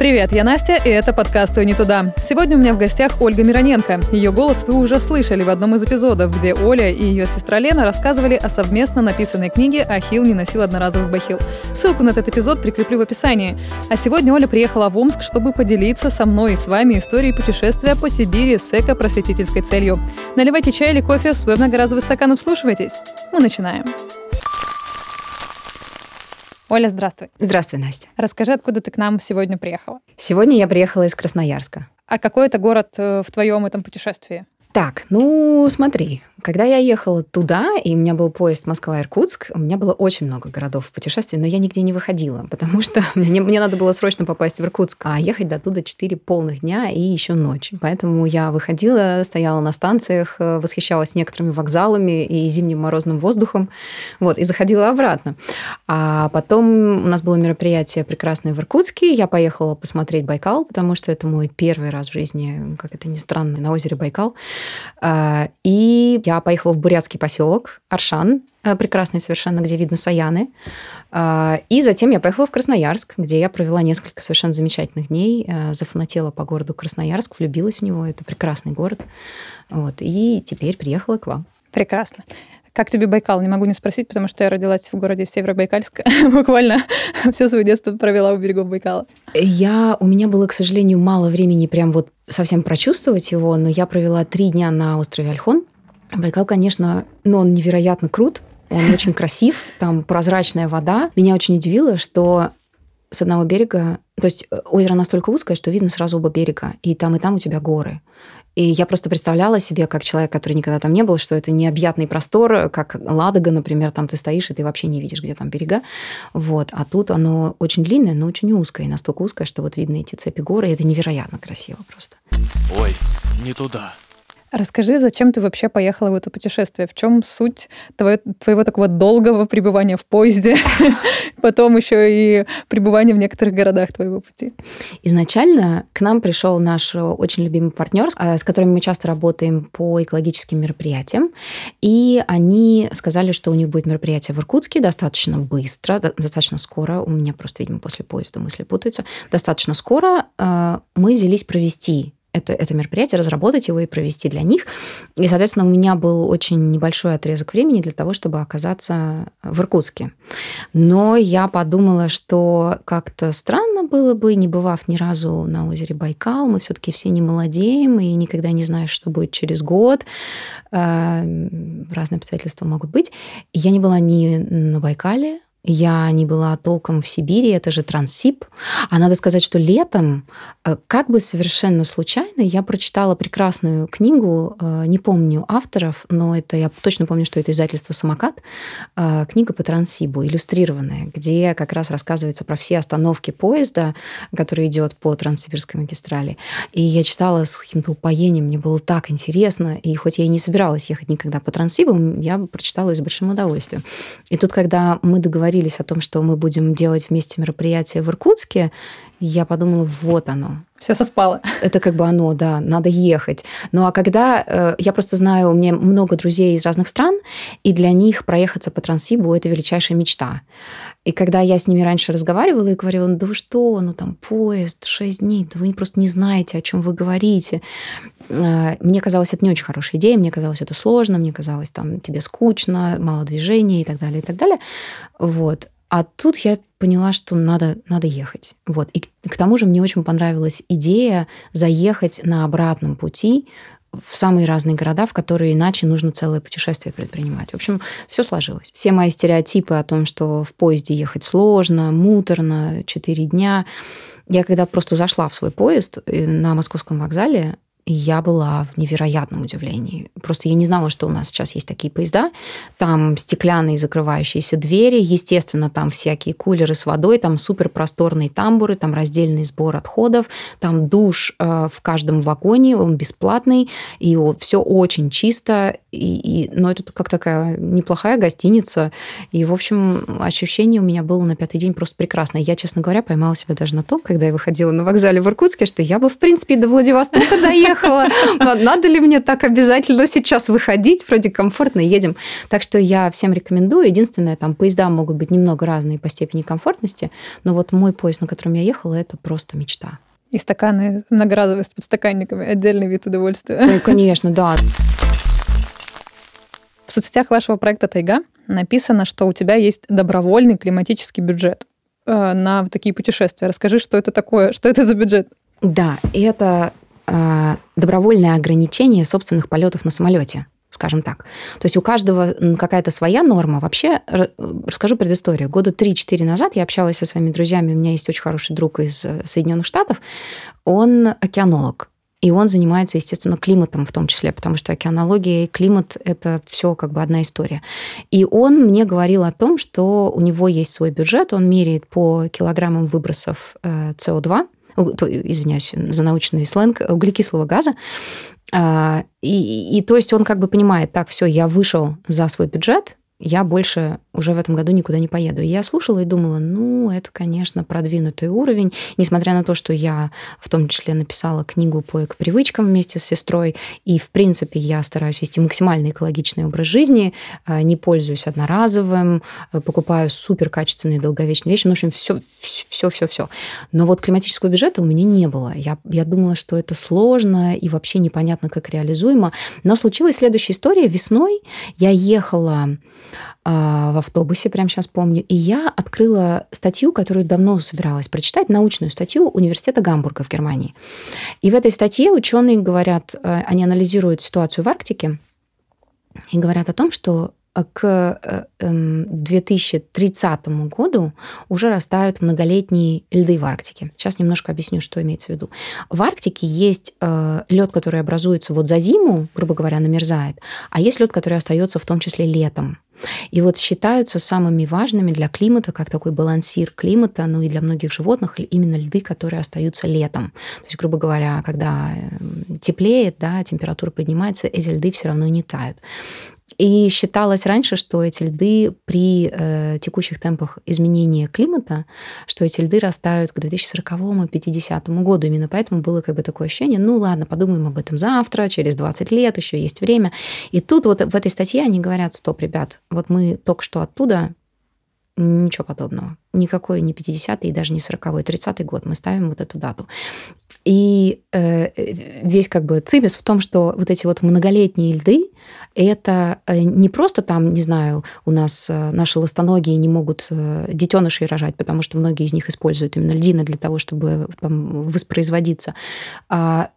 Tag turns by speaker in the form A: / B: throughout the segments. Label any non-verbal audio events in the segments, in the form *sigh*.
A: Привет, я Настя, и это подкаст «Ой, не туда». Сегодня у меня в гостях Ольга Мироненко. Ее голос вы уже слышали в одном из эпизодов, где Оля и ее сестра Лена рассказывали о совместно написанной книге «Ахилл не носил одноразовых бахил». Ссылку на этот эпизод прикреплю в описании. А сегодня Оля приехала в Омск, чтобы поделиться со мной и с вами историей путешествия по Сибири с эко-просветительской целью. Наливайте чай или кофе в свой многоразовый стакан и вслушивайтесь. Мы начинаем. Оля, здравствуй.
B: Здравствуй, Настя.
A: Расскажи, откуда ты к нам сегодня приехала?
B: Сегодня я приехала из Красноярска.
A: А какой это город э, в твоем этом путешествии?
B: Так, ну смотри, когда я ехала туда, и у меня был поезд Москва-Иркутск, у меня было очень много городов в путешествии, но я нигде не выходила, потому что *laughs* мне, мне надо было срочно попасть в Иркутск, а ехать до туда 4 полных дня и еще ночь. Поэтому я выходила, стояла на станциях, э, восхищалась некоторыми вокзалами и зимним морозным воздухом, вот, и заходила обратно. А потом у нас было мероприятие прекрасное в Иркутске, я поехала посмотреть Байкал, потому что это мой первый раз в жизни, как это ни странно, на озере Байкал. А, и я поехала в бурятский поселок Аршан, э, прекрасный совершенно, где видно Саяны. А, и затем я поехала в Красноярск, где я провела несколько совершенно замечательных дней, э, зафанатела по городу Красноярск, влюбилась в него. Это прекрасный город. Вот. И теперь приехала к вам.
A: Прекрасно. Как тебе Байкал? Не могу не спросить, потому что я родилась в городе Северобайкальск. *laughs* Буквально *laughs* все свое детство провела у берегов Байкала.
B: Я, у меня было, к сожалению, мало времени прям вот совсем прочувствовать его, но я провела три дня на острове Альхон. Байкал, конечно, но он невероятно крут, он *laughs* очень красив, там прозрачная вода. Меня очень удивило, что с одного берега, то есть э, озеро настолько узкое, что видно сразу оба берега, и там, и там у тебя горы. И я просто представляла себе, как человек, который никогда там не был, что это необъятный простор, как Ладога, например, там ты стоишь, и ты вообще не видишь, где там берега. Вот. А тут оно очень длинное, но очень узкое, и настолько узкое, что вот видно эти цепи горы, и это невероятно красиво просто.
C: Ой, не туда.
A: Расскажи, зачем ты вообще поехала в это путешествие? В чем суть твоего, твоего такого долгого пребывания в поезде, *laughs* потом еще и пребывания в некоторых городах твоего пути?
B: Изначально к нам пришел наш очень любимый партнер, с которым мы часто работаем по экологическим мероприятиям, и они сказали, что у них будет мероприятие в Иркутске достаточно быстро, достаточно скоро. У меня просто, видимо, после поезда мысли путаются. Достаточно скоро а, мы взялись провести это, это мероприятие, разработать его и провести для них. И, соответственно, у меня был очень небольшой отрезок времени для того, чтобы оказаться в Иркутске. Но я подумала, что как-то странно было бы, не бывав ни разу на озере Байкал, мы все-таки все не молодеем и никогда не знаешь, что будет через год. Э, разные обстоятельства могут быть. Я не была ни на Байкале, я не была толком в Сибири, это же Транссиб. А надо сказать, что летом, э, как бы совершенно случайно, я прочитала прекрасную книгу, э, не помню авторов, но это я точно помню, что это издательство «Самокат», э, книга по Транссибу, иллюстрированная, где как раз рассказывается про все остановки поезда, который идет по Транссибирской магистрали. И я читала с каким-то упоением, мне было так интересно, и хоть я и не собиралась ехать никогда по Транссибу, я прочитала с большим удовольствием. И тут, когда мы договорились договорились о том, что мы будем делать вместе мероприятие в Иркутске, я подумала, вот оно.
A: Все совпало.
B: Это как бы оно, да, надо ехать. Ну а когда э, я просто знаю, у меня много друзей из разных стран, и для них проехаться по Транссибу это величайшая мечта. И когда я с ними раньше разговаривала и говорила, да вы что, ну там поезд, 6 дней, да вы просто не знаете, о чем вы говорите. Э, мне казалось, это не очень хорошая идея, мне казалось, это сложно, мне казалось, там тебе скучно, мало движения и так далее, и так далее. Вот. А тут я поняла, что надо, надо ехать. Вот. И к тому же мне очень понравилась идея заехать на обратном пути в самые разные города, в которые иначе нужно целое путешествие предпринимать. В общем, все сложилось. Все мои стереотипы о том, что в поезде ехать сложно, муторно, четыре дня. Я когда просто зашла в свой поезд э, на московском вокзале, и я была в невероятном удивлении. Просто я не знала, что у нас сейчас есть такие поезда. Там стеклянные закрывающиеся двери, естественно, там всякие кулеры с водой, там супер просторные тамбуры, там раздельный сбор отходов, там душ э, в каждом вагоне, он бесплатный, и все очень чисто. И, и, но это как такая неплохая гостиница. И, в общем, ощущение у меня было на пятый день просто прекрасное. Я, честно говоря, поймала себя даже на том, когда я выходила на вокзале в Иркутске, что я бы, в принципе, до Владивостока доехала приехала. Надо ли мне так обязательно сейчас выходить? Вроде комфортно едем. Так что я всем рекомендую. Единственное, там поезда могут быть немного разные по степени комфортности, но вот мой поезд, на котором я ехала, это просто мечта.
A: И стаканы многоразовые с подстаканниками. Отдельный вид удовольствия.
B: Ну, конечно, да.
A: В соцсетях вашего проекта «Тайга» написано, что у тебя есть добровольный климатический бюджет э, на такие путешествия. Расскажи, что это такое, что это за бюджет?
B: Да, это добровольное ограничение собственных полетов на самолете скажем так. То есть у каждого какая-то своя норма. Вообще, расскажу предысторию. Года 3-4 назад я общалась со своими друзьями. У меня есть очень хороший друг из э, Соединенных Штатов. Он океанолог. И он занимается, естественно, климатом в том числе, потому что океанология и климат – это все как бы одна история. И он мне говорил о том, что у него есть свой бюджет, он меряет по килограммам выбросов СО2, извиняюсь за научный сленг, углекислого газа. А, и, и то есть он как бы понимает, так, все, я вышел за свой бюджет, я больше уже в этом году никуда не поеду. Я слушала и думала, ну, это, конечно, продвинутый уровень, несмотря на то, что я в том числе написала книгу по экопривычкам вместе с сестрой, и, в принципе, я стараюсь вести максимально экологичный образ жизни, а, не пользуюсь одноразовым, а, покупаю супер качественные долговечные вещи, ну, в общем, все, все, все, все. Но вот климатического бюджета у меня не было. Я, я думала, что это сложно и вообще непонятно, как реализуемо. Но случилась следующая история. Весной я ехала в автобусе, прямо сейчас помню, и я открыла статью, которую давно собиралась прочитать, научную статью Университета Гамбурга в Германии. И в этой статье ученые говорят, э, они анализируют ситуацию в Арктике и говорят о том, что к 2030 э, эм, году уже растают многолетние льды в Арктике. Сейчас немножко объясню, что имеется в виду. В Арктике есть э, лед, который образуется вот за зиму, грубо говоря, намерзает, а есть лед, который остается в том числе летом. И вот считаются самыми важными для климата, как такой балансир климата, ну и для многих животных именно льды, которые остаются летом. То есть, грубо говоря, когда э, теплеет, да, температура поднимается, эти льды все равно не тают. И считалось раньше, что эти льды при э, текущих темпах изменения климата, что эти льды растают к 2040-50 году. Именно поэтому было как бы такое ощущение, ну ладно, подумаем об этом завтра, через 20 лет, еще есть время. И тут вот в этой статье они говорят, стоп, ребят, вот мы только что оттуда, ничего подобного. Никакой не 50-й и даже не 40-й, 30-й год. Мы ставим вот эту дату. И э, весь как бы цимис в том, что вот эти вот многолетние льды, это э, не просто там, не знаю, у нас э, наши ластоногие не могут детенышей рожать, потому что многие из них используют именно льдины для того, чтобы там, воспроизводиться. А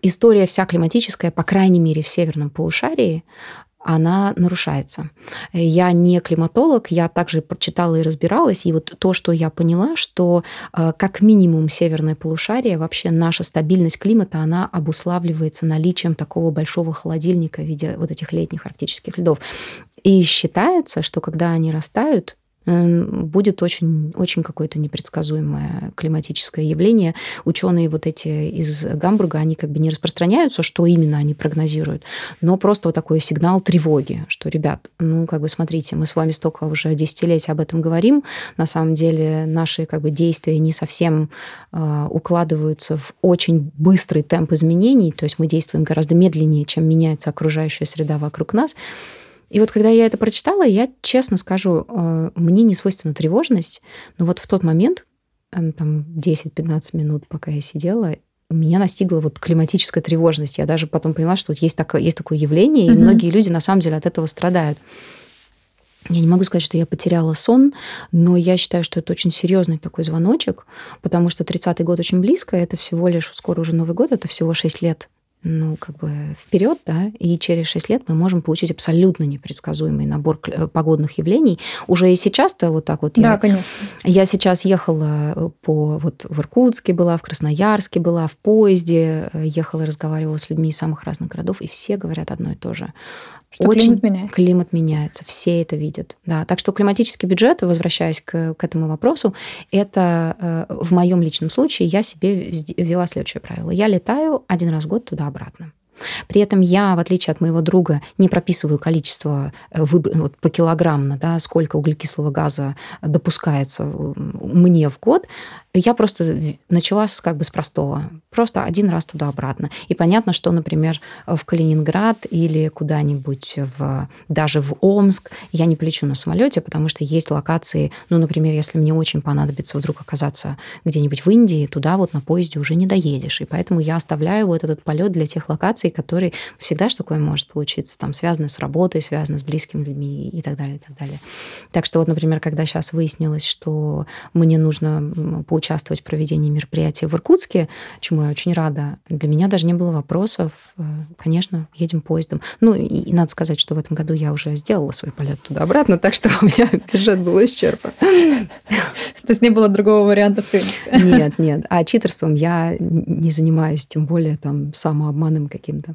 B: история вся климатическая, по крайней мере, в северном полушарии, она нарушается. Я не климатолог, я также прочитала и разбиралась, и вот то, что я поняла, что э, как минимум северное полушарие, вообще наша стабильность климата, она обуславливается наличием такого большого холодильника в виде вот этих летних арктических льдов. И считается, что когда они растают, будет очень, очень какое-то непредсказуемое климатическое явление. Ученые вот эти из Гамбурга, они как бы не распространяются, что именно они прогнозируют, но просто вот такой сигнал тревоги, что, ребят, ну, как бы смотрите, мы с вами столько уже десятилетий об этом говорим, на самом деле наши как бы действия не совсем э, укладываются в очень быстрый темп изменений, то есть мы действуем гораздо медленнее, чем меняется окружающая среда вокруг нас, и вот когда я это прочитала, я честно скажу, э, мне не свойственна тревожность, но вот в тот момент, э, там 10-15 минут, пока я сидела, меня настигла вот климатическая тревожность. Я даже потом поняла, что вот есть, такое, есть такое явление, и многие люди на самом деле от этого страдают. Я не могу сказать, что я потеряла сон, но я считаю, что это очень серьезный такой звоночек, потому что 30-й год очень близко, это всего лишь, скоро уже Новый год, это всего 6 лет ну, как бы вперед, да, и через 6 лет мы можем получить абсолютно непредсказуемый набор э, погодных явлений. Уже и сейчас-то вот так вот.
A: Да, я, конечно.
B: Я сейчас ехала э, по, вот в Иркутске была, в Красноярске была, в поезде, э, ехала, разговаривала с людьми из самых разных городов, и все говорят одно и то же.
A: Что Очень климат меняется.
B: Климат меняется, все это видят. Да. Так что климатический бюджет, возвращаясь к, к этому вопросу, это в моем личном случае я себе ввела следующее правило. Я летаю один раз в год туда-обратно. При этом я, в отличие от моего друга, не прописываю количество э, вот, по килограммно, да, сколько углекислого газа допускается мне в год. Я просто начала с, как бы с простого. Просто один раз туда-обратно. И понятно, что, например, в Калининград или куда-нибудь в, даже в Омск я не полечу на самолете, потому что есть локации, ну, например, если мне очень понадобится вдруг оказаться где-нибудь в Индии, туда вот на поезде уже не доедешь. И поэтому я оставляю вот этот полет для тех локаций, которые всегда что такое может получиться, там, связаны с работой, связаны с близкими людьми и так далее, и так далее. Так что вот, например, когда сейчас выяснилось, что мне нужно поучаствовать в проведении мероприятия в Иркутске, чему я очень рада. Для меня даже не было вопросов. Э, конечно, едем поездом. Ну, и, и надо сказать, что в этом году я уже сделала свой полет туда-обратно, так что *laughs* у меня бюджет был исчерпан.
A: То есть не было другого варианта, в принципе?
B: Нет, нет. А читерством я не занимаюсь, тем более там самообманом каким-то.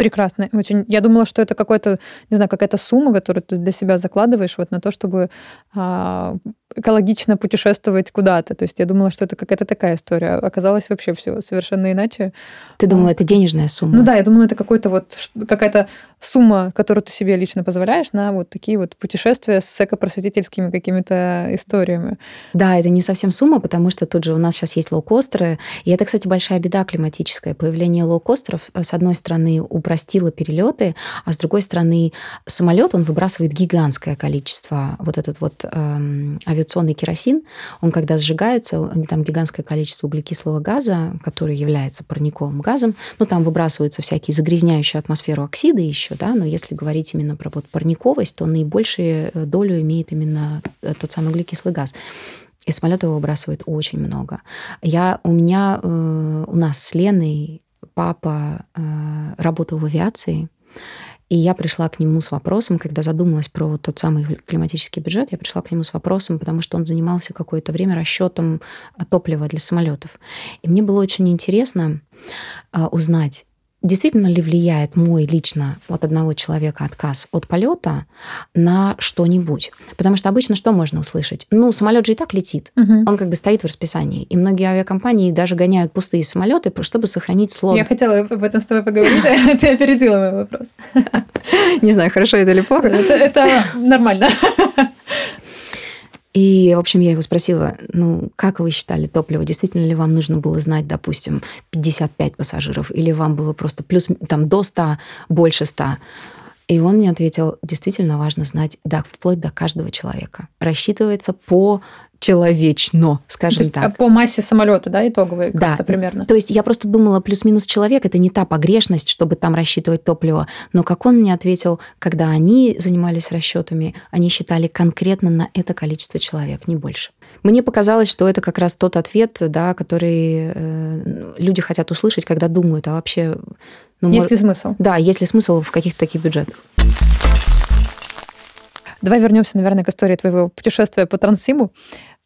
A: Прекрасно. Очень. Я думала, что это какой-то, не знаю, какая-то сумма, которую ты для себя закладываешь вот на то, чтобы а, экологично путешествовать куда-то. То есть я думала, что это какая-то такая история. Оказалось вообще все совершенно иначе.
B: Ты думала, это денежная сумма?
A: Ну да, я думала, это какой-то вот какая-то сумма, которую ты себе лично позволяешь на вот такие вот путешествия с экопросветительскими какими-то историями.
B: Да, это не совсем сумма, потому что тут же у нас сейчас есть лоукостеры. И это, кстати, большая беда климатическая. Появление лоукостеров, э, с одной стороны, упростило перелеты, а с другой стороны, самолет, он выбрасывает гигантское количество вот этот вот эм, авиационный керосин, он когда сжигается, там гигантское количество углекислого газа, который является парниковым газом, ну, там выбрасываются всякие загрязняющие атмосферу оксиды еще, да, но если говорить именно про вот парниковость, то наибольшую э, долю имеет именно э, тот самый углекислый газ. И самолет его выбрасывает очень много. Я, у меня, э, у нас с Леной папа работал в авиации, и я пришла к нему с вопросом, когда задумалась про вот тот самый климатический бюджет, я пришла к нему с вопросом, потому что он занимался какое-то время расчетом топлива для самолетов. И мне было очень интересно а, узнать, Действительно ли влияет мой лично от одного человека отказ от полета на что-нибудь? Потому что обычно что можно услышать? Ну, самолет же и так летит. Угу. Он как бы стоит в расписании. И многие авиакомпании даже гоняют пустые самолеты, чтобы сохранить слот.
A: Я хотела об этом с тобой поговорить, а ты опередила мой вопрос. *laughs*
B: Не знаю, хорошо это или плохо.
A: Это нормально.
B: И, в общем, я его спросила, ну, как вы считали топливо? Действительно ли вам нужно было знать, допустим, 55 пассажиров? Или вам было просто плюс там до 100, больше 100? И он мне ответил, действительно важно знать, да, вплоть до каждого человека. Рассчитывается по человечно, скажем
A: есть,
B: так.
A: По массе самолета, да, итоговые
B: да.
A: примерно.
B: То есть я просто думала, плюс-минус человек это не та погрешность, чтобы там рассчитывать топливо. Но как он мне ответил, когда они занимались расчетами, они считали конкретно на это количество человек, не больше. Мне показалось, что это как раз тот ответ, да, который э, люди хотят услышать, когда думают, а вообще...
A: Ну, есть может... ли смысл?
B: Да, есть ли смысл в каких-то таких бюджетах.
A: Давай вернемся, наверное, к истории твоего путешествия по Трансиму.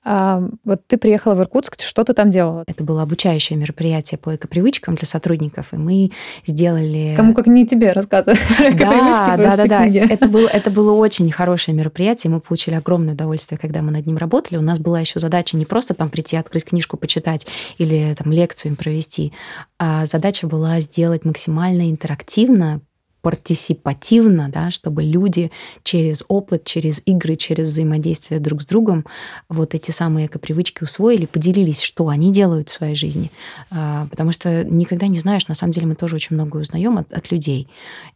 A: А, вот ты приехала в Иркутск, что ты там делала?
B: Это было обучающее мероприятие по экопривычкам для сотрудников, и мы сделали...
A: Кому как не тебе рассказывать
B: да, да, да, да. Это, было, это было очень хорошее мероприятие, мы получили огромное удовольствие, когда мы над ним работали. У нас была еще задача не просто там прийти, открыть книжку, почитать или там лекцию им провести, а задача была сделать максимально интерактивно, партисипативно, да, чтобы люди через опыт, через игры, через взаимодействие друг с другом вот эти самые эко-привычки усвоили, поделились, что они делают в своей жизни. А, потому что никогда не знаешь, на самом деле мы тоже очень много узнаем от, от людей.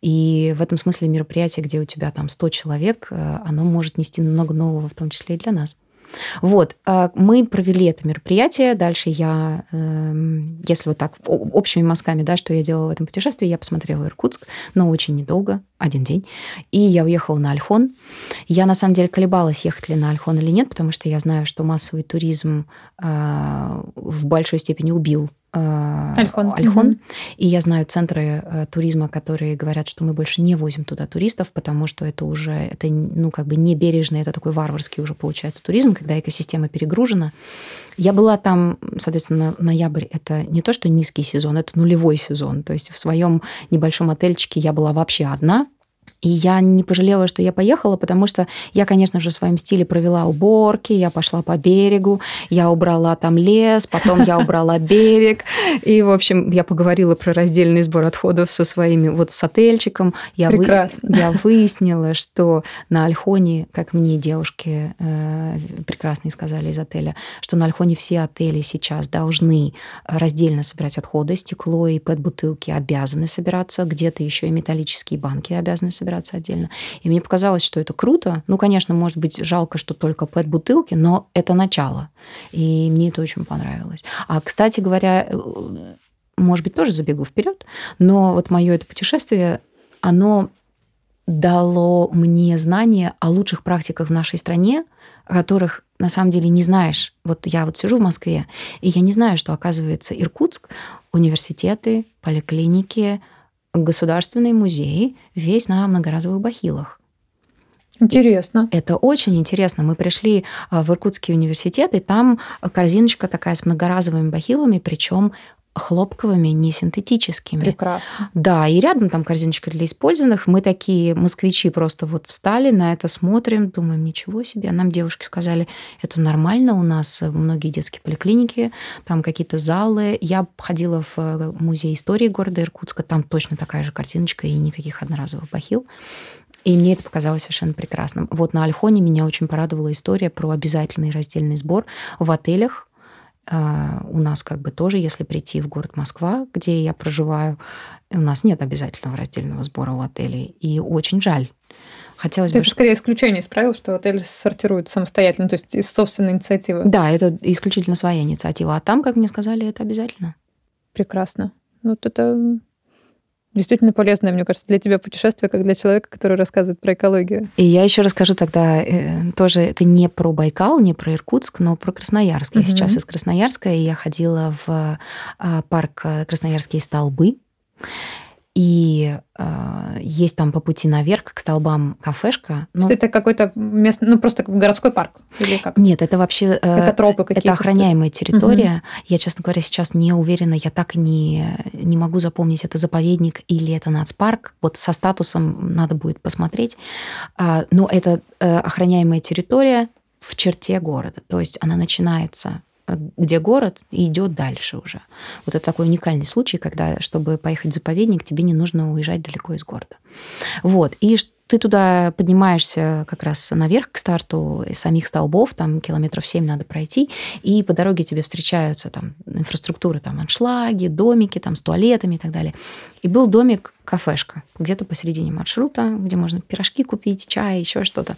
B: И в этом смысле мероприятие, где у тебя там 100 человек, э, оно может нести много нового, в том числе и для нас. Вот, а, мы провели это мероприятие. Дальше я, эм, если вот так общими мазками, да, что я делала в этом путешествии, я посмотрела Иркутск, но очень недолго, один день. И я уехала на Альхон. Я на самом деле колебалась, ехать ли на Альхон или нет, потому что я знаю, что массовый туризм а, в большой степени убил
A: Альхон.
B: Альхон. Угу. И я знаю центры э, туризма, которые говорят, что мы больше не возим туда туристов, потому что это уже, это, ну, как бы не бережный, это такой варварский уже получается туризм, когда экосистема перегружена. Я была там, соответственно, ноябрь – это не то, что низкий сезон, это нулевой сезон. То есть в своем небольшом отельчике я была вообще одна, И я не пожалела, что я поехала, потому что я, конечно же, в своем стиле провела уборки, я пошла по берегу, я убрала там лес, потом я убрала *laughs* берег. И, в общем, я поговорила про раздельный сбор отходов со своими, вот с отельчиком. Я, вы, я выяснила, что на Альхоне, как мне девушки э, прекрасные сказали из отеля, что на Альхоне все отели сейчас должны раздельно собирать отходы, стекло и пэт-бутылки обязаны собираться, где-то еще и металлические банки обязаны собираться отдельно. И мне показалось, что это круто. Ну, конечно, может быть, жалко, что только пэт-бутылки, но это начало. И мне это очень понравилось. А, кстати говоря, э, может быть, тоже забегу вперед, но вот мое это путешествие, оно дало мне знания о лучших практиках в нашей стране, которых на самом деле не знаешь. Вот я вот сижу в Москве, и я не знаю, что, оказывается, Иркутск, университеты, поликлиники, государственный музей весь на многоразовых бахилах.
A: Интересно.
B: Это очень интересно. Мы пришли а, в Иркутский университет, и там корзиночка такая с многоразовыми бахилами, причем хлопковыми, не синтетическими.
A: Прекрасно.
B: Да, и рядом там корзиночка для использованных. Мы такие москвичи просто вот встали, на это смотрим, думаем, ничего себе. А нам девушки сказали, это нормально, у нас многие детские поликлиники, там какие-то залы. Я ходила в э, музей истории города Иркутска, там точно такая же картиночка и никаких одноразовых бахил. И мне это показалось совершенно прекрасным. Вот на Альхоне меня очень порадовала история про обязательный раздельный сбор в отелях у нас как бы тоже, если прийти в город Москва, где я проживаю, у нас нет обязательного раздельного сбора у отелей. И очень жаль. Хотелось
A: это
B: бы...
A: скорее исключение из правил, что отель сортирует самостоятельно, то есть из собственной инициативы.
B: Да, это исключительно своя инициатива. А там, как мне сказали, это обязательно.
A: Прекрасно. Вот это действительно полезное, мне кажется, для тебя путешествие, как для человека, который рассказывает про экологию.
B: И я еще расскажу тогда э, тоже, это не про Байкал, не про Иркутск, но про Красноярск. Я угу. сейчас из Красноярска, и я ходила в э, парк э, Красноярские столбы. И э, есть там по пути наверх к столбам кафешка.
A: Ну, что это какой-то место, ну просто городской парк или как?
B: Нет, это вообще
A: э, это тропы какие-то.
B: Это охраняемая территория. Угу. Я, честно говоря, сейчас не уверена, я так и не не могу запомнить, это заповедник или это нацпарк. Вот со статусом надо будет посмотреть. А, но это э, охраняемая территория в черте города, то есть она начинается где город, и идет дальше уже. Вот это такой уникальный случай, когда, чтобы поехать в заповедник, тебе не нужно уезжать далеко из города. Вот. И ты туда поднимаешься как раз наверх к старту самих столбов, там километров 7 надо пройти, и по дороге тебе встречаются там инфраструктура, там аншлаги, домики там с туалетами и так далее. И был домик, кафешка, где-то посередине маршрута, где можно пирожки купить, чай, еще что-то.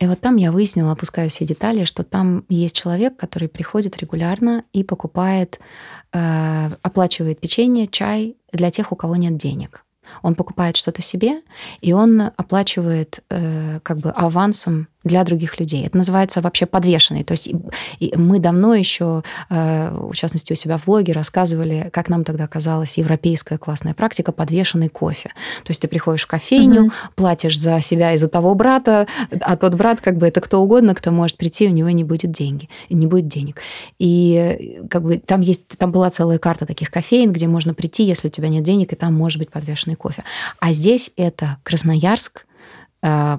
B: И вот там я выяснила, опускаю все детали, что там есть человек, который приходит регулярно и покупает, э, оплачивает печенье, чай для тех, у кого нет денег. Он покупает что-то себе, и он оплачивает э, как бы авансом для других людей. Это называется вообще подвешенный. То есть и мы давно еще, э, в частности, у себя в блоге рассказывали, как нам тогда казалась европейская классная практика подвешенный кофе. То есть ты приходишь в кофейню, угу. платишь за себя и за того брата, а тот брат как бы это кто угодно, кто может прийти, у него не будет деньги, не будет денег. И как бы там есть, там была целая карта таких кофеин, где можно прийти, если у тебя нет денег, и там может быть подвешенный кофе. А здесь это Красноярск, э,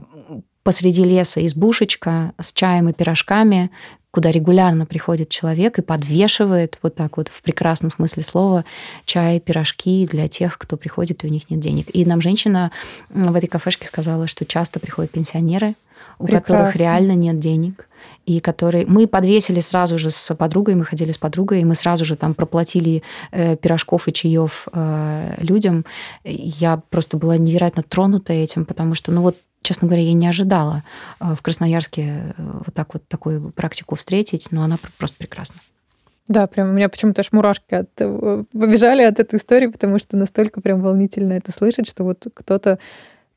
B: посреди леса избушечка с чаем и пирожками, куда регулярно приходит человек и подвешивает вот так вот в прекрасном смысле слова чай, пирожки для тех, кто приходит и у них нет денег. И нам женщина в этой кафешке сказала, что часто приходят пенсионеры, у Прекрасно. которых реально нет денег, и которые мы подвесили сразу же с подругой, мы ходили с подругой, и мы сразу же там проплатили э, пирожков и чаев э, людям. Я просто была невероятно тронута этим, потому что, ну вот честно говоря, я не ожидала э, в Красноярске э, вот так вот такую практику встретить, но она просто прекрасна.
A: Да, прям у меня почему-то аж мурашки от, э, побежали от этой истории, потому что настолько прям волнительно это слышать, что вот кто-то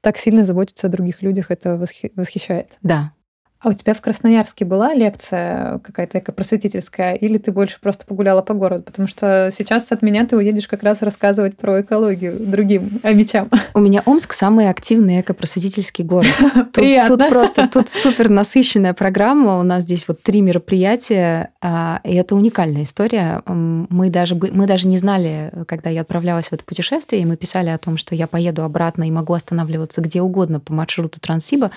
A: так сильно заботится о других людях, это восхи- восхищает.
B: Да,
A: А у тебя в Красноярске была лекция какая-то экопросветительская, или ты больше просто погуляла по городу? Потому что сейчас от меня ты уедешь как раз рассказывать про экологию другим амичам.
B: У меня Омск самый активный экопросветительский город. *laughs*
A: Приятно.
B: Тут просто тут *laughs* супер насыщенная программа. У нас здесь вот три мероприятия, а, и это уникальная история. Мы даже, мы даже не знали, когда я отправлялась в это путешествие, и мы писали о том, что я поеду обратно и могу останавливаться где угодно по маршруту Транссиба.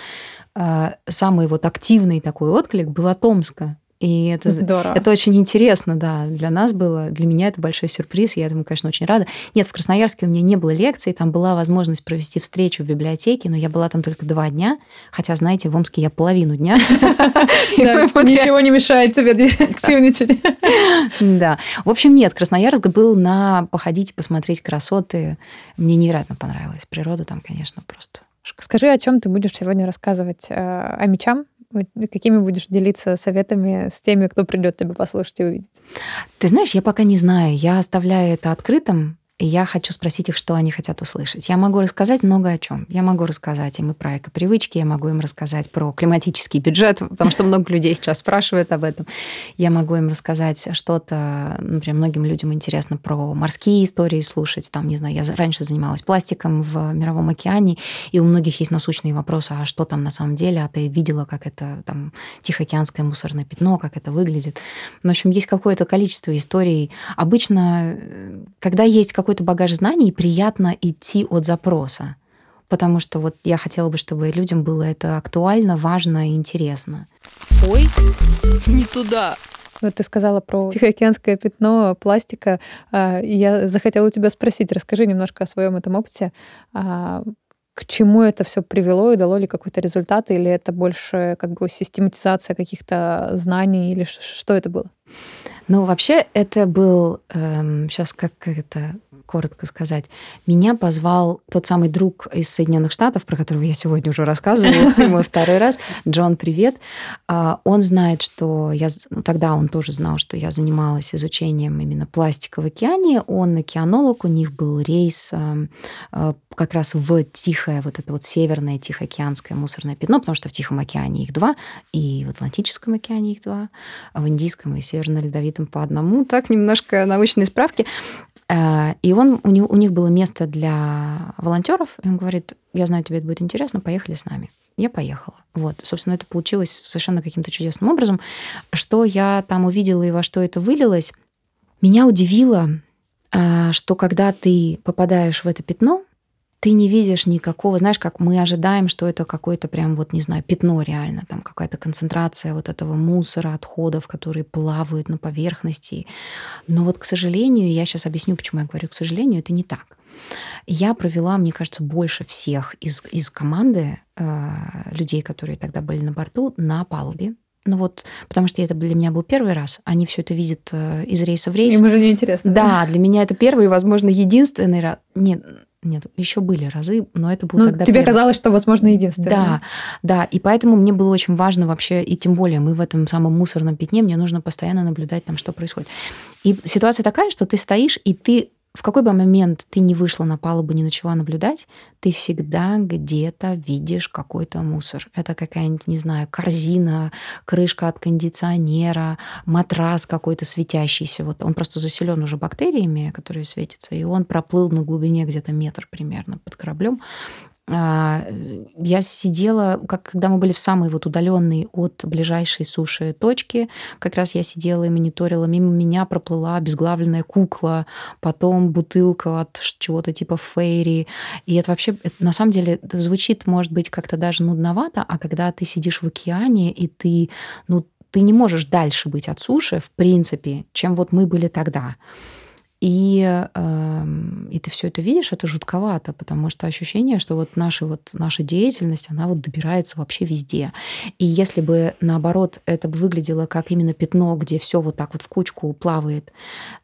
B: А, самый вот активный такой отклик был от Омска. И это,
A: Здорово.
B: это очень интересно, да, для нас было, для меня это большой сюрприз, я этому, конечно, очень рада. Нет, в Красноярске у меня не было лекций, там была возможность провести встречу в библиотеке, но я была там только два дня, хотя, знаете, в Омске я половину дня. *laughs* *laughs*
A: Ничего не мешает тебе активничать.
B: Да. В общем, нет, Красноярск был на походить, посмотреть красоты. Мне невероятно понравилась природа там, конечно, просто
A: Скажи, о чем ты будешь сегодня рассказывать э, о мечам? Какими будешь делиться советами с теми, кто придет тебя послушать и увидеть?
B: Ты знаешь, я пока не знаю. Я оставляю это открытым. Я хочу спросить их, что они хотят услышать. Я могу рассказать много о чем. Я могу рассказать им и про эко-привычки, я могу им рассказать про климатический бюджет, потому что много людей сейчас спрашивают об этом. Я могу им рассказать что-то, например, многим людям интересно про морские истории слушать. Там, не знаю, я раньше занималась пластиком в Мировом океане, и у многих есть насущные вопросы, а что там на самом деле, а ты видела, как это там Тихоокеанское мусорное пятно, как это выглядит. В общем, есть какое-то количество историй. Обычно, э, когда есть как какой-то багаж знаний, приятно идти от запроса. Потому что вот я хотела бы, чтобы людям было это актуально, важно и интересно.
C: Ой, не туда.
A: Вот ты сказала про Тихоокеанское пятно пластика. А, и я захотела у тебя спросить, расскажи немножко о своем этом опыте. А, к чему это все привело и дало ли какой-то результат, или это больше как бы систематизация каких-то знаний, или что это было?
B: Ну, вообще, это был, эм, сейчас как это коротко сказать. Меня позвал тот самый друг из Соединенных Штатов, про которого я сегодня уже рассказывала, *laughs* мой второй раз. Джон, привет. А, он знает, что я... Ну, тогда он тоже знал, что я занималась изучением именно пластика в океане. Он океанолог, у них был рейс эм, э, как раз в тихое, вот это вот северное Тихоокеанское мусорное пятно, потому что в Тихом океане их два, и в Атлантическом океане их два, а в Индийском и Северно-Ледовитом по одному. Так, немножко научные справки. Э, и он, у, него, у них было место для волонтеров, и он говорит, я знаю, тебе это будет интересно, поехали с нами. Я поехала. Вот, собственно, это получилось совершенно каким-то чудесным образом. Что я там увидела и во что это вылилось, меня удивило, э, что когда ты попадаешь в это пятно, ты не видишь никакого, знаешь, как мы ожидаем, что это какое-то прям вот, не знаю, пятно реально, там какая-то концентрация вот этого мусора, отходов, которые плавают на поверхности. Но вот, к сожалению, я сейчас объясню, почему я говорю, к сожалению, это не так. Я провела, мне кажется, больше всех из, из команды э, людей, которые тогда были на борту, на палубе. Ну вот, потому что это для меня был первый раз. Они все это видят э, из рейса в рейс.
A: Им уже неинтересно.
B: Да, да, для меня это первый и, возможно, единственный раз. Нет, нет, еще были разы, но это был
A: ну,
B: тогда...
A: Тебе первый. казалось, что, возможно, единственное.
B: Да, да, и поэтому мне было очень важно вообще, и тем более мы в этом самом мусорном пятне, мне нужно постоянно наблюдать там, что происходит. И ситуация такая, что ты стоишь, и ты в какой бы момент ты не вышла на палубу, не начала наблюдать, ты всегда где-то видишь какой-то мусор. Это какая-нибудь, не знаю, корзина, крышка от кондиционера, матрас какой-то светящийся. Вот он просто заселен уже бактериями, которые светятся, и он проплыл на глубине где-то метр примерно под кораблем. А, я сидела, как когда мы были в самой вот удаленной от ближайшей суши точки, как раз я сидела и мониторила, мимо меня проплыла обезглавленная кукла, потом бутылка от чего-то типа фейри. И это вообще, это, на самом деле, это звучит, может быть, как-то даже нудновато, а когда ты сидишь в океане, и ты, ну, ты не можешь дальше быть от суши, в принципе, чем вот мы были тогда. И, э, и ты все это видишь, это жутковато, потому что ощущение, что вот наша, вот наша деятельность, она вот добирается вообще везде. И если бы, наоборот, это бы выглядело как именно пятно, где все вот так вот в кучку плавает,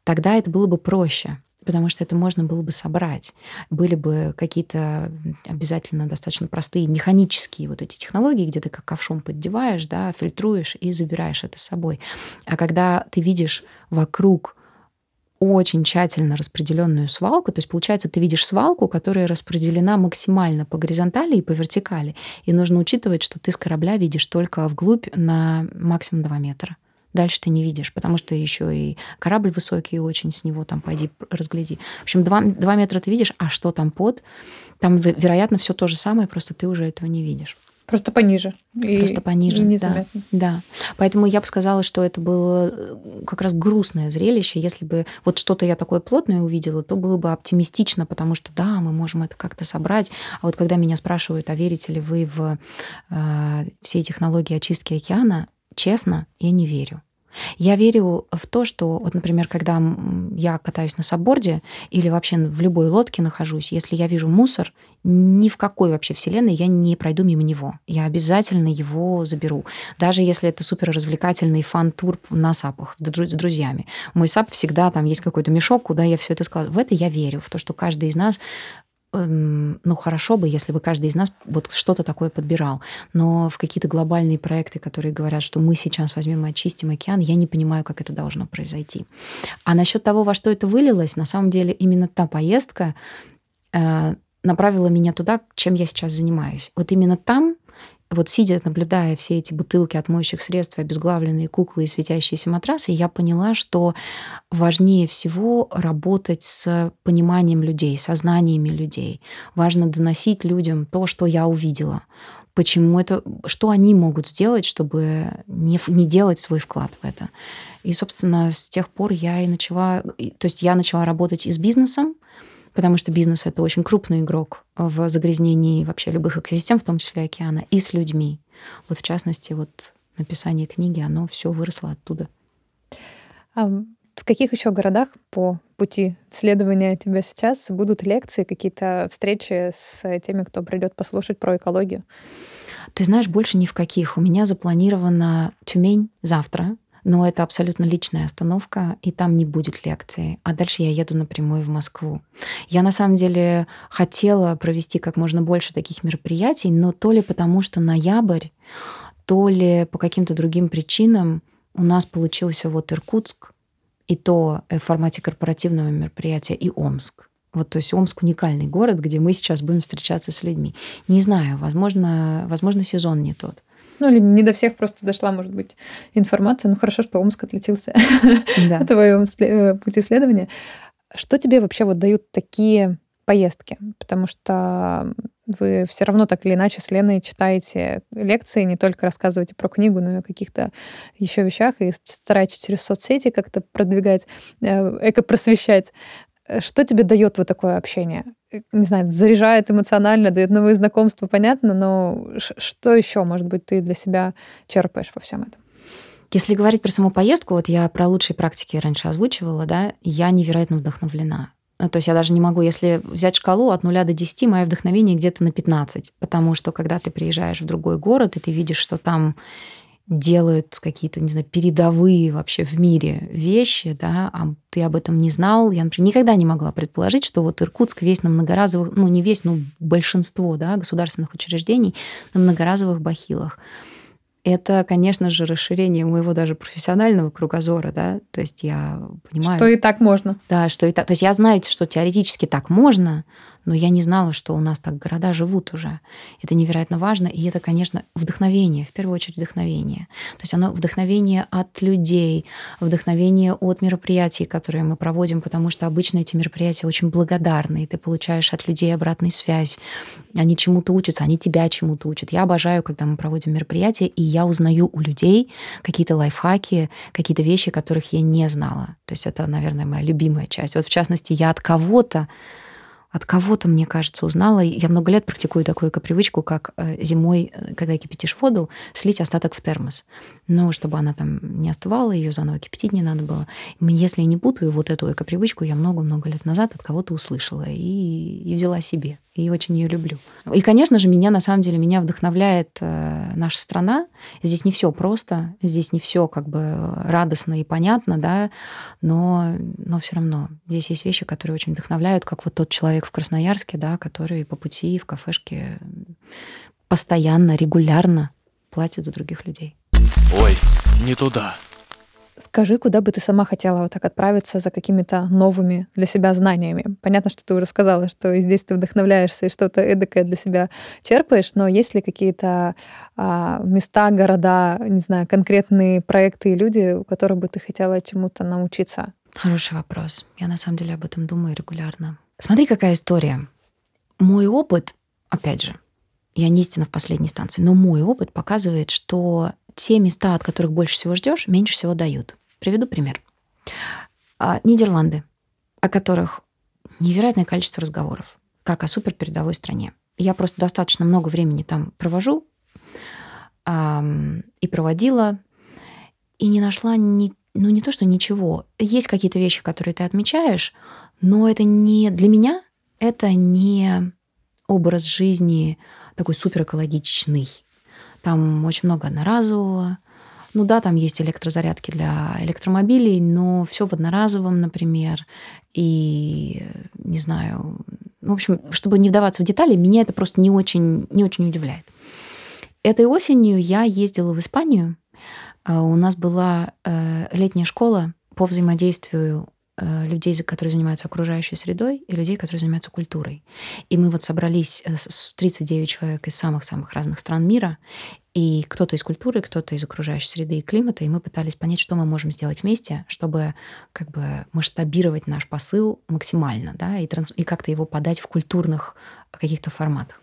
B: тогда это было бы проще потому что это можно было бы собрать. Были бы какие-то обязательно достаточно простые механические вот эти технологии, где ты как ковшом поддеваешь, да, фильтруешь и забираешь это с собой. А когда ты видишь вокруг очень тщательно распределенную свалку. То есть, получается, ты видишь свалку, которая распределена максимально по горизонтали и по вертикали. И нужно учитывать, что ты с корабля видишь только вглубь на максимум 2 метра. Дальше ты не видишь, потому что еще и корабль высокий очень, с него там пойди разгляди. В общем, 2, 2 метра ты видишь, а что там под? Там, вероятно, все то же самое, просто ты уже этого не видишь.
A: Просто пониже.
B: И, Просто пониже, и да, да. Поэтому я бы сказала, что это было э, как раз грустное зрелище. Если бы вот что-то я такое плотное увидела, то было бы оптимистично, потому что да, мы можем это как-то собрать. А вот когда меня спрашивают, а верите ли вы в э, все технологии очистки океана, честно, я не верю. Я верю в то, что, вот, например, когда я катаюсь на сабборде или вообще в любой лодке нахожусь, если я вижу мусор, ни в какой вообще вселенной я не пройду мимо него. Я обязательно его заберу. Даже если это супер развлекательный фан-тур на сапах с друзьями. Мой сап всегда там есть какой-то мешок, куда я все это складываю. В это я верю, в то, что каждый из нас ну, хорошо бы, если бы каждый из нас вот что-то такое подбирал. Но в какие-то глобальные проекты, которые говорят, что мы сейчас возьмем и очистим океан, я не понимаю, как это должно произойти. А насчет того, во что это вылилось, на самом деле именно та поездка э, направила меня туда, чем я сейчас занимаюсь. Вот именно там вот сидя, наблюдая все эти бутылки от моющих средств, обезглавленные куклы и светящиеся матрасы, я поняла, что важнее всего работать с пониманием людей, сознаниями людей. Важно доносить людям то, что я увидела. Почему это, что они могут сделать, чтобы не, не делать свой вклад в это. И, собственно, с тех пор я и начала, то есть я начала работать и с бизнесом, потому что бизнес — это очень крупный игрок в загрязнении вообще любых экосистем, в том числе океана, и с людьми. Вот в частности, вот написание книги, оно все выросло оттуда.
A: А в каких еще городах по пути исследования тебя сейчас будут лекции, какие-то встречи с теми, кто придет послушать про экологию?
B: Ты знаешь, больше ни в каких. У меня запланирована Тюмень завтра но это абсолютно личная остановка, и там не будет лекции. А дальше я еду напрямую в Москву. Я на самом деле хотела провести как можно больше таких мероприятий, но то ли потому, что ноябрь, то ли по каким-то другим причинам у нас получился вот Иркутск, и то в формате корпоративного мероприятия, и Омск. Вот, то есть Омск уникальный город, где мы сейчас будем встречаться с людьми. Не знаю, возможно, возможно сезон не тот.
A: Ну, или не до всех просто дошла, может быть, информация. Ну, хорошо, что Омск отличился *laughs* да. от твоего э, пути исследования. Что тебе вообще вот дают такие поездки? Потому что вы все равно так или иначе с Леной читаете лекции, не только рассказываете про книгу, но и о каких-то еще вещах, и стараетесь через соцсети как-то продвигать, э, эко-просвещать. Что тебе дает вот такое общение? Не знаю, заряжает эмоционально, дает новые знакомства, понятно, но что еще, может быть, ты для себя черпаешь во всем этом?
B: Если говорить про саму поездку, вот я про лучшие практики раньше озвучивала, да, я невероятно вдохновлена. Ну, то есть я даже не могу, если взять шкалу от 0 до 10, мое вдохновение где-то на 15, потому что когда ты приезжаешь в другой город, и ты видишь, что там делают какие-то, не знаю, передовые вообще в мире вещи, да, а ты об этом не знал. Я, например, никогда не могла предположить, что вот Иркутск весь на многоразовых, ну не весь, но большинство, да, государственных учреждений на многоразовых бахилах. Это, конечно же, расширение моего даже профессионального кругозора, да, то есть я понимаю...
A: Что и так можно.
B: Да, что и так. То есть я знаю, что теоретически так можно, но я не знала, что у нас так города живут уже. Это невероятно важно, и это, конечно, вдохновение, в первую очередь вдохновение. То есть оно вдохновение от людей, вдохновение от мероприятий, которые мы проводим, потому что обычно эти мероприятия очень благодарны, и ты получаешь от людей обратную связь. Они чему-то учатся, они тебя чему-то учат. Я обожаю, когда мы проводим мероприятия, и я узнаю у людей какие-то лайфхаки, какие-то вещи, которых я не знала. То есть это, наверное, моя любимая часть. Вот в частности, я от кого-то от кого-то, мне кажется, узнала. Я много лет практикую такую привычку, как э, зимой, э, когда кипятишь воду, слить остаток в термос. Ну, чтобы она там не остывала, ее заново кипятить не надо было. Если я не путаю вот эту эко-привычку, я много-много лет назад от кого-то услышала и, и взяла себе и очень ее люблю. И, конечно же, меня на самом деле меня вдохновляет э, наша страна. Здесь не все просто, здесь не все как бы радостно и понятно, да, но, но все равно здесь есть вещи, которые очень вдохновляют, как вот тот человек в Красноярске, да, который по пути в кафешке постоянно, регулярно платит за других людей.
D: Ой, не туда.
A: Скажи, куда бы ты сама хотела вот так отправиться за какими-то новыми для себя знаниями? Понятно, что ты уже сказала, что и здесь ты вдохновляешься и что-то эдакое для себя черпаешь, но есть ли какие-то а, места, города, не знаю, конкретные проекты и люди, у которых бы ты хотела чему-то научиться?
B: Хороший вопрос. Я на самом деле об этом думаю регулярно. Смотри, какая история. Мой опыт, опять же, я не истина в последней станции, но мой опыт показывает, что те места, от которых больше всего ждешь, меньше всего дают. Приведу пример. А, Нидерланды, о которых невероятное количество разговоров, как о суперпередовой стране. Я просто достаточно много времени там провожу и проводила, и не нашла ни, ну не то, что ничего. Есть какие-то вещи, которые ты отмечаешь, но это не для меня, это не образ жизни такой суперэкологичный. Там очень много одноразового. Ну да, там есть электрозарядки для электромобилей, но все в одноразовом, например. И не знаю, в общем, чтобы не вдаваться в детали, меня это просто не очень, не очень удивляет. Этой осенью я ездила в Испанию. А, у нас была э, летняя школа по взаимодействию Э, людей, которые занимаются окружающей средой, и людей, которые занимаются культурой. И мы вот собрались э, с 39 человек из самых-самых разных стран мира, и кто-то из культуры, кто-то из окружающей среды и климата, и мы пытались понять, что мы можем сделать вместе, чтобы как бы масштабировать наш посыл максимально, да, и, транс... и как-то его подать в культурных каких-то форматах.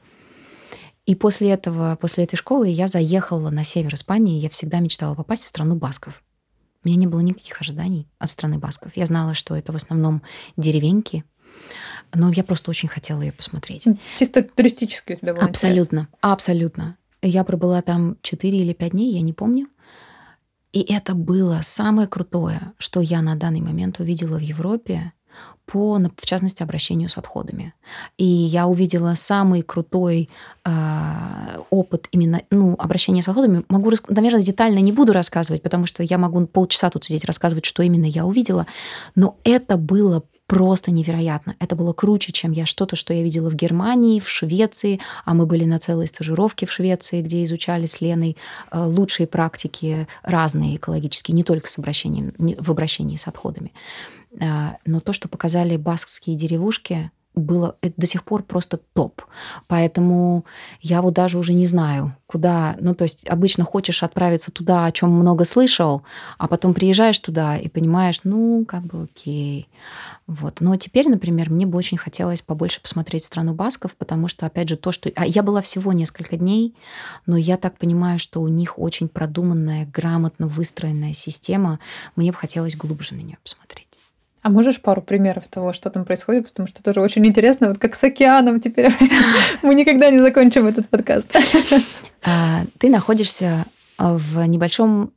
B: И после этого, после этой школы я заехала на север Испании, я всегда мечтала попасть в страну басков. У меня не было никаких ожиданий от страны басков. Я знала, что это в основном деревеньки, но я просто очень хотела ее посмотреть.
A: Чисто туристически у тебя было
B: Абсолютно, интерес. абсолютно. Я пробыла там 4 или 5 дней, я не помню. И это было самое крутое, что я на данный момент увидела в Европе по, в частности, обращению с отходами. И я увидела самый крутой э, опыт именно ну, обращения с отходами. Могу, наверное, детально не буду рассказывать, потому что я могу полчаса тут сидеть рассказывать, что именно я увидела. Но это было просто невероятно. Это было круче, чем я что-то, что я видела в Германии, в Швеции, а мы были на целой стажировке в Швеции, где изучали с Леной э, лучшие практики разные экологические, не только с обращением, в обращении с отходами. А, но то, что показали баскские деревушки, было до сих пор просто топ. Поэтому я вот даже уже не знаю, куда... Ну, то есть обычно хочешь отправиться туда, о чем много слышал, а потом приезжаешь туда и понимаешь, ну, как бы окей. Вот. Но теперь, например, мне бы очень хотелось побольше посмотреть страну басков, потому что, опять же, то, что... А я была всего несколько дней, но я так понимаю, что у них очень продуманная, грамотно выстроенная система. Мне бы хотелось глубже на нее посмотреть.
A: А можешь пару примеров того, что там происходит? Потому что тоже очень интересно, вот как с океаном теперь. *laughs* Мы никогда не закончим этот подкаст. *laughs*
B: А, ты находишься а, в небольшом,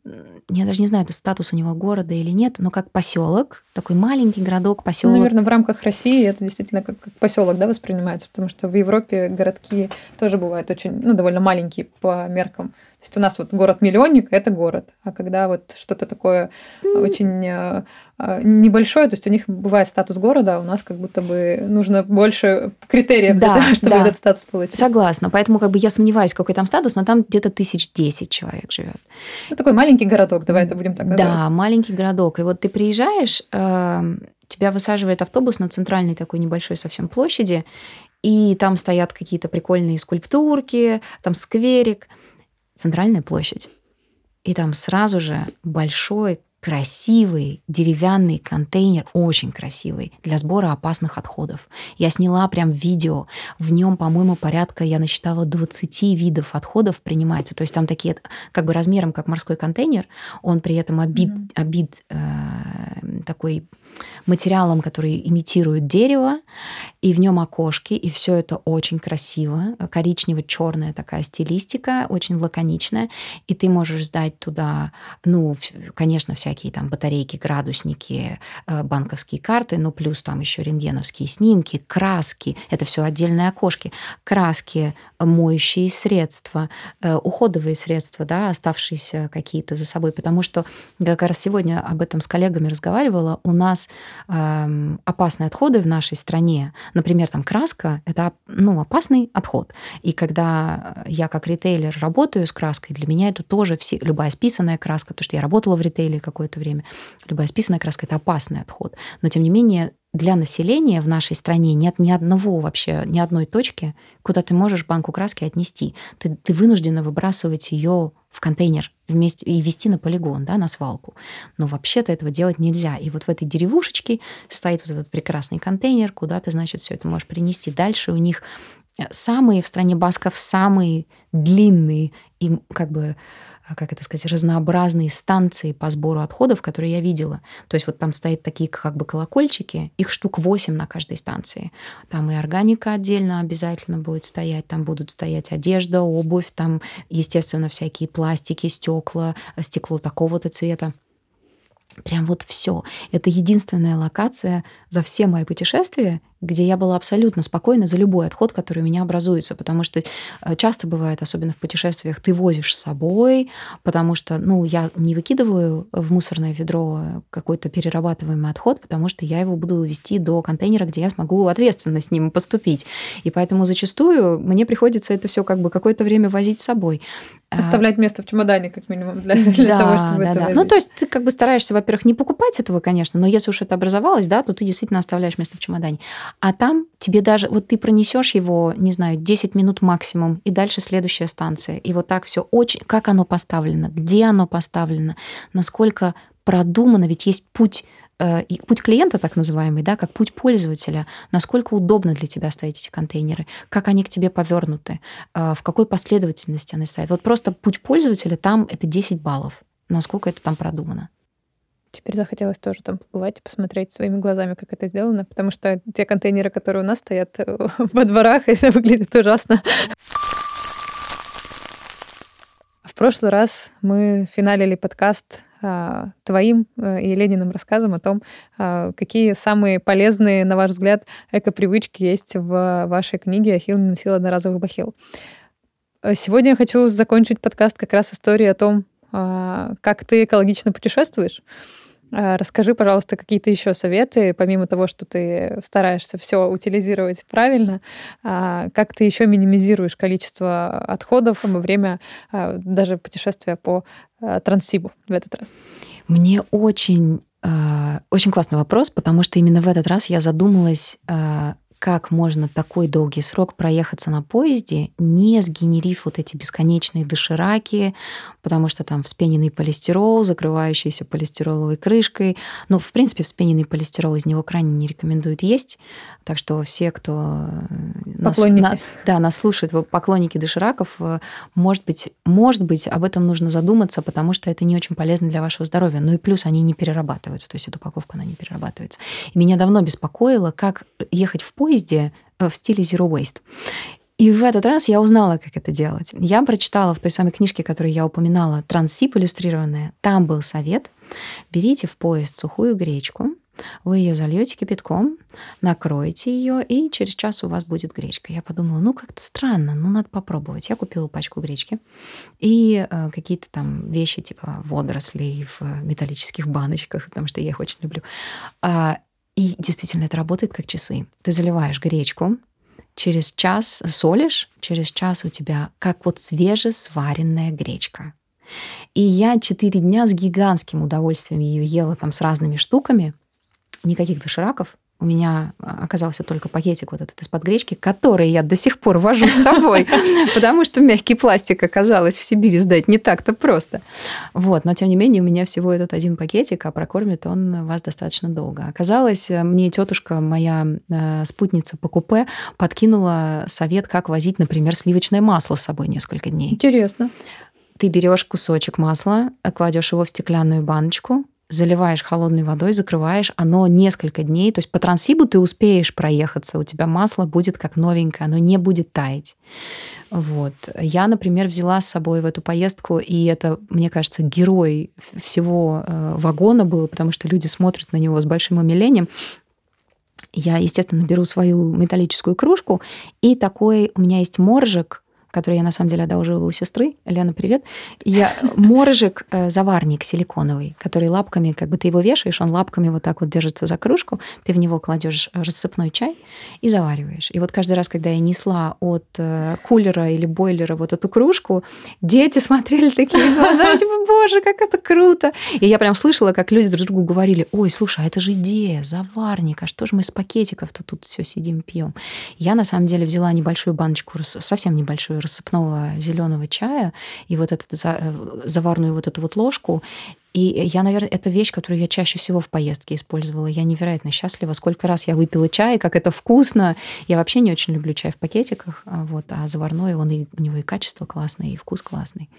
B: я даже не знаю, это статус у него города или нет, но как поселок, такой маленький городок, поселок.
A: Ну, наверное, в рамках России это действительно как, как поселок, да, воспринимается, потому что в Европе городки тоже бывают очень, ну, довольно маленькие по меркам то есть у нас вот город-миллионник – это город. А когда вот что-то такое очень э, э, небольшое, то есть у них бывает статус города, а у нас как будто бы нужно больше критериев да, для того, чтобы да. этот статус получить.
B: Согласна. Поэтому как бы я сомневаюсь, какой там статус, но там где-то тысяч десять человек живет.
A: Ну, такой маленький городок, давай это будем так
B: называть. Да, маленький городок. И вот ты приезжаешь, эм, тебя высаживает автобус на центральной такой небольшой совсем площади, и там стоят какие-то прикольные скульптурки, там скверик – центральная площадь. И там сразу же большой красивый деревянный контейнер, очень красивый, для сбора опасных отходов. Я сняла прям видео, в нем, по-моему, порядка, я насчитала 20 видов отходов принимается. То есть там такие, как бы размером, как морской контейнер, он при этом обид, mm-hmm. обид э, такой материалом, который имитирует дерево, и в нем окошки, и все это очень красиво, коричнево-черная такая стилистика, очень лаконичная, и ты можешь сдать туда, ну, конечно, всякие там батарейки, градусники, э, банковские карты, ну, плюс там еще рентгеновские снимки, краски, это все отдельные окошки, краски, моющие средства, э, уходовые средства, да, оставшиеся какие-то за собой, потому что как раз сегодня об этом с коллегами разговаривала, у нас э, опасные отходы в нашей стране, например, там краска, это ну, опасный отход. И когда я как ритейлер работаю с краской, для меня это тоже все, любая списанная краска, потому что я работала в ритейле какое-то время. Любая списанная краска – это опасный отход. Но, тем не менее, для населения в нашей стране нет ни одного вообще, ни одной точки, куда ты можешь банку краски отнести. Ты, ты вынуждена выбрасывать ее в контейнер вместе и вести на полигон, да, на свалку. Но вообще-то этого делать нельзя. И вот в этой деревушечке стоит вот этот прекрасный контейнер, куда ты, значит, все это можешь принести. Дальше у них э, самые в стране басков самые длинные и как бы как это сказать, разнообразные станции по сбору отходов, которые я видела. То есть вот там стоят такие как бы колокольчики, их штук 8 на каждой станции. Там и органика отдельно обязательно будет стоять, там будут стоять одежда, обувь, там, естественно, всякие пластики, стекла, стекло такого-то цвета. Прям вот все. Это единственная локация за все мои путешествия, где я была абсолютно спокойна за любой отход, который у меня образуется, потому что э, часто бывает, особенно в путешествиях, ты возишь с собой, потому что, ну, я не выкидываю в мусорное ведро какой-то перерабатываемый отход, потому что я его буду вести до контейнера, где я смогу ответственно с ним поступить. И поэтому зачастую мне приходится это все как бы какое-то время возить с собой.
A: А Оставлять место в чемодане, как минимум, для, *laughs* для
B: да,
A: того, чтобы
B: да,
A: это
B: да.
A: возить.
B: Ну, то есть ты как бы стараешься, во-первых, не покупать этого, конечно, но если уж это образовалось, да, то ты действительно оставляешь место в чемодане. А там тебе даже, вот ты пронесешь его, не знаю, 10 минут максимум, и дальше следующая станция. И вот так все очень, как оно поставлено, где оно поставлено, насколько продумано, ведь есть путь э, путь клиента, так называемый, да, как путь пользователя, насколько удобно для тебя ставить эти контейнеры, как они к тебе повернуты, э, в какой последовательности они стоят. Вот просто путь пользователя там это 10 баллов, насколько это там продумано.
A: Теперь захотелось тоже там побывать и посмотреть своими глазами, как это сделано, потому что те контейнеры, которые у нас стоят э, *laughs* во дворах, *laughs* это выглядит ужасно. В прошлый раз мы финалили подкаст а, твоим э, и Лениным рассказом о том, а, какие самые полезные, на ваш взгляд, эко-привычки есть в вашей книге «Ахилл носил одноразовых бахил». Сегодня я хочу закончить подкаст как раз историей о том, а, как ты экологично путешествуешь. А, расскажи, пожалуйста, какие-то еще советы, помимо того, что ты стараешься все утилизировать правильно, а, как ты еще минимизируешь количество отходов во время а, даже путешествия по Транссибу в этот раз?
B: Мне очень очень классный вопрос, потому что именно в этот раз я задумалась, как можно такой долгий срок проехаться на поезде, не сгенерив вот эти бесконечные дошираки, потому что там вспененный полистирол, закрывающийся полистироловой крышкой. Ну, в принципе, вспененный полистирол из него крайне не рекомендуют есть. Так что все, кто
A: э, поклонники. Нас,
B: на, да, нас слушает, поклонники дошираков, э, может быть, может быть, об этом нужно задуматься, потому что это не очень полезно для вашего здоровья. Ну и плюс они не перерабатываются, то есть эта упаковка, она не перерабатывается. И меня давно беспокоило, как ехать в поезд поезде э, в стиле Zero Waste. И в этот раз я узнала, как это делать. Я прочитала в той самой книжке, которую я упоминала, «Транссип иллюстрированная». Там был совет. Берите в поезд сухую гречку, вы ее зальете кипятком, накроете ее, и через час у вас будет гречка. Я подумала, ну как-то странно, ну надо попробовать. Я купила пачку гречки и э, какие-то там вещи типа водорослей в металлических баночках, потому что я их очень люблю. И действительно, это работает как часы. Ты заливаешь гречку, через час солишь, через час у тебя как вот свежесваренная гречка. И я четыре дня с гигантским удовольствием ее ела там с разными штуками. Никаких дошираков, у меня а, оказался только пакетик вот этот из-под гречки, который я до сих пор вожу с собой, *laughs* потому что мягкий пластик оказалось в Сибири сдать не так-то просто. Вот, но тем не менее у меня всего этот один пакетик, а прокормит он вас достаточно долго. Оказалось, мне тетушка, моя э, спутница по купе, подкинула совет, как возить, например, сливочное масло с собой несколько дней.
A: Интересно.
B: Ты берешь кусочек масла, кладешь его в стеклянную баночку, заливаешь холодной водой, закрываешь, оно несколько дней, то есть по трансибу ты успеешь проехаться, у тебя масло будет как новенькое, оно не будет таять. Вот. Я, например, взяла с собой в эту поездку, и это, мне кажется, герой всего э, вагона был, потому что люди смотрят на него с большим умилением. Я, естественно, беру свою металлическую кружку, и такой у меня есть моржик, который я на самом деле одолжила у сестры. Лена, привет. Я *laughs* моржик, э, заварник силиконовый, который лапками, как бы ты его вешаешь, он лапками вот так вот держится за кружку, ты в него кладешь рассыпной чай и завариваешь. И вот каждый раз, когда я несла от э, кулера или бойлера вот эту кружку, дети смотрели такие глаза, *laughs* типа, боже, как это круто. И я прям слышала, как люди друг другу говорили, ой, слушай, а это же идея, заварник, а что же мы с пакетиков-то тут все сидим пьем? Я на самом деле взяла небольшую баночку, совсем небольшую рассыпного зеленого чая и вот эту э, заварную вот эту вот ложку, и я, наверное, это вещь, которую я чаще всего в поездке использовала. Я невероятно счастлива. Сколько раз я выпила чай, как это вкусно. Я вообще не очень люблю чай в пакетиках, а вот, а заварной, он и, у него и качество классное, и вкус классный.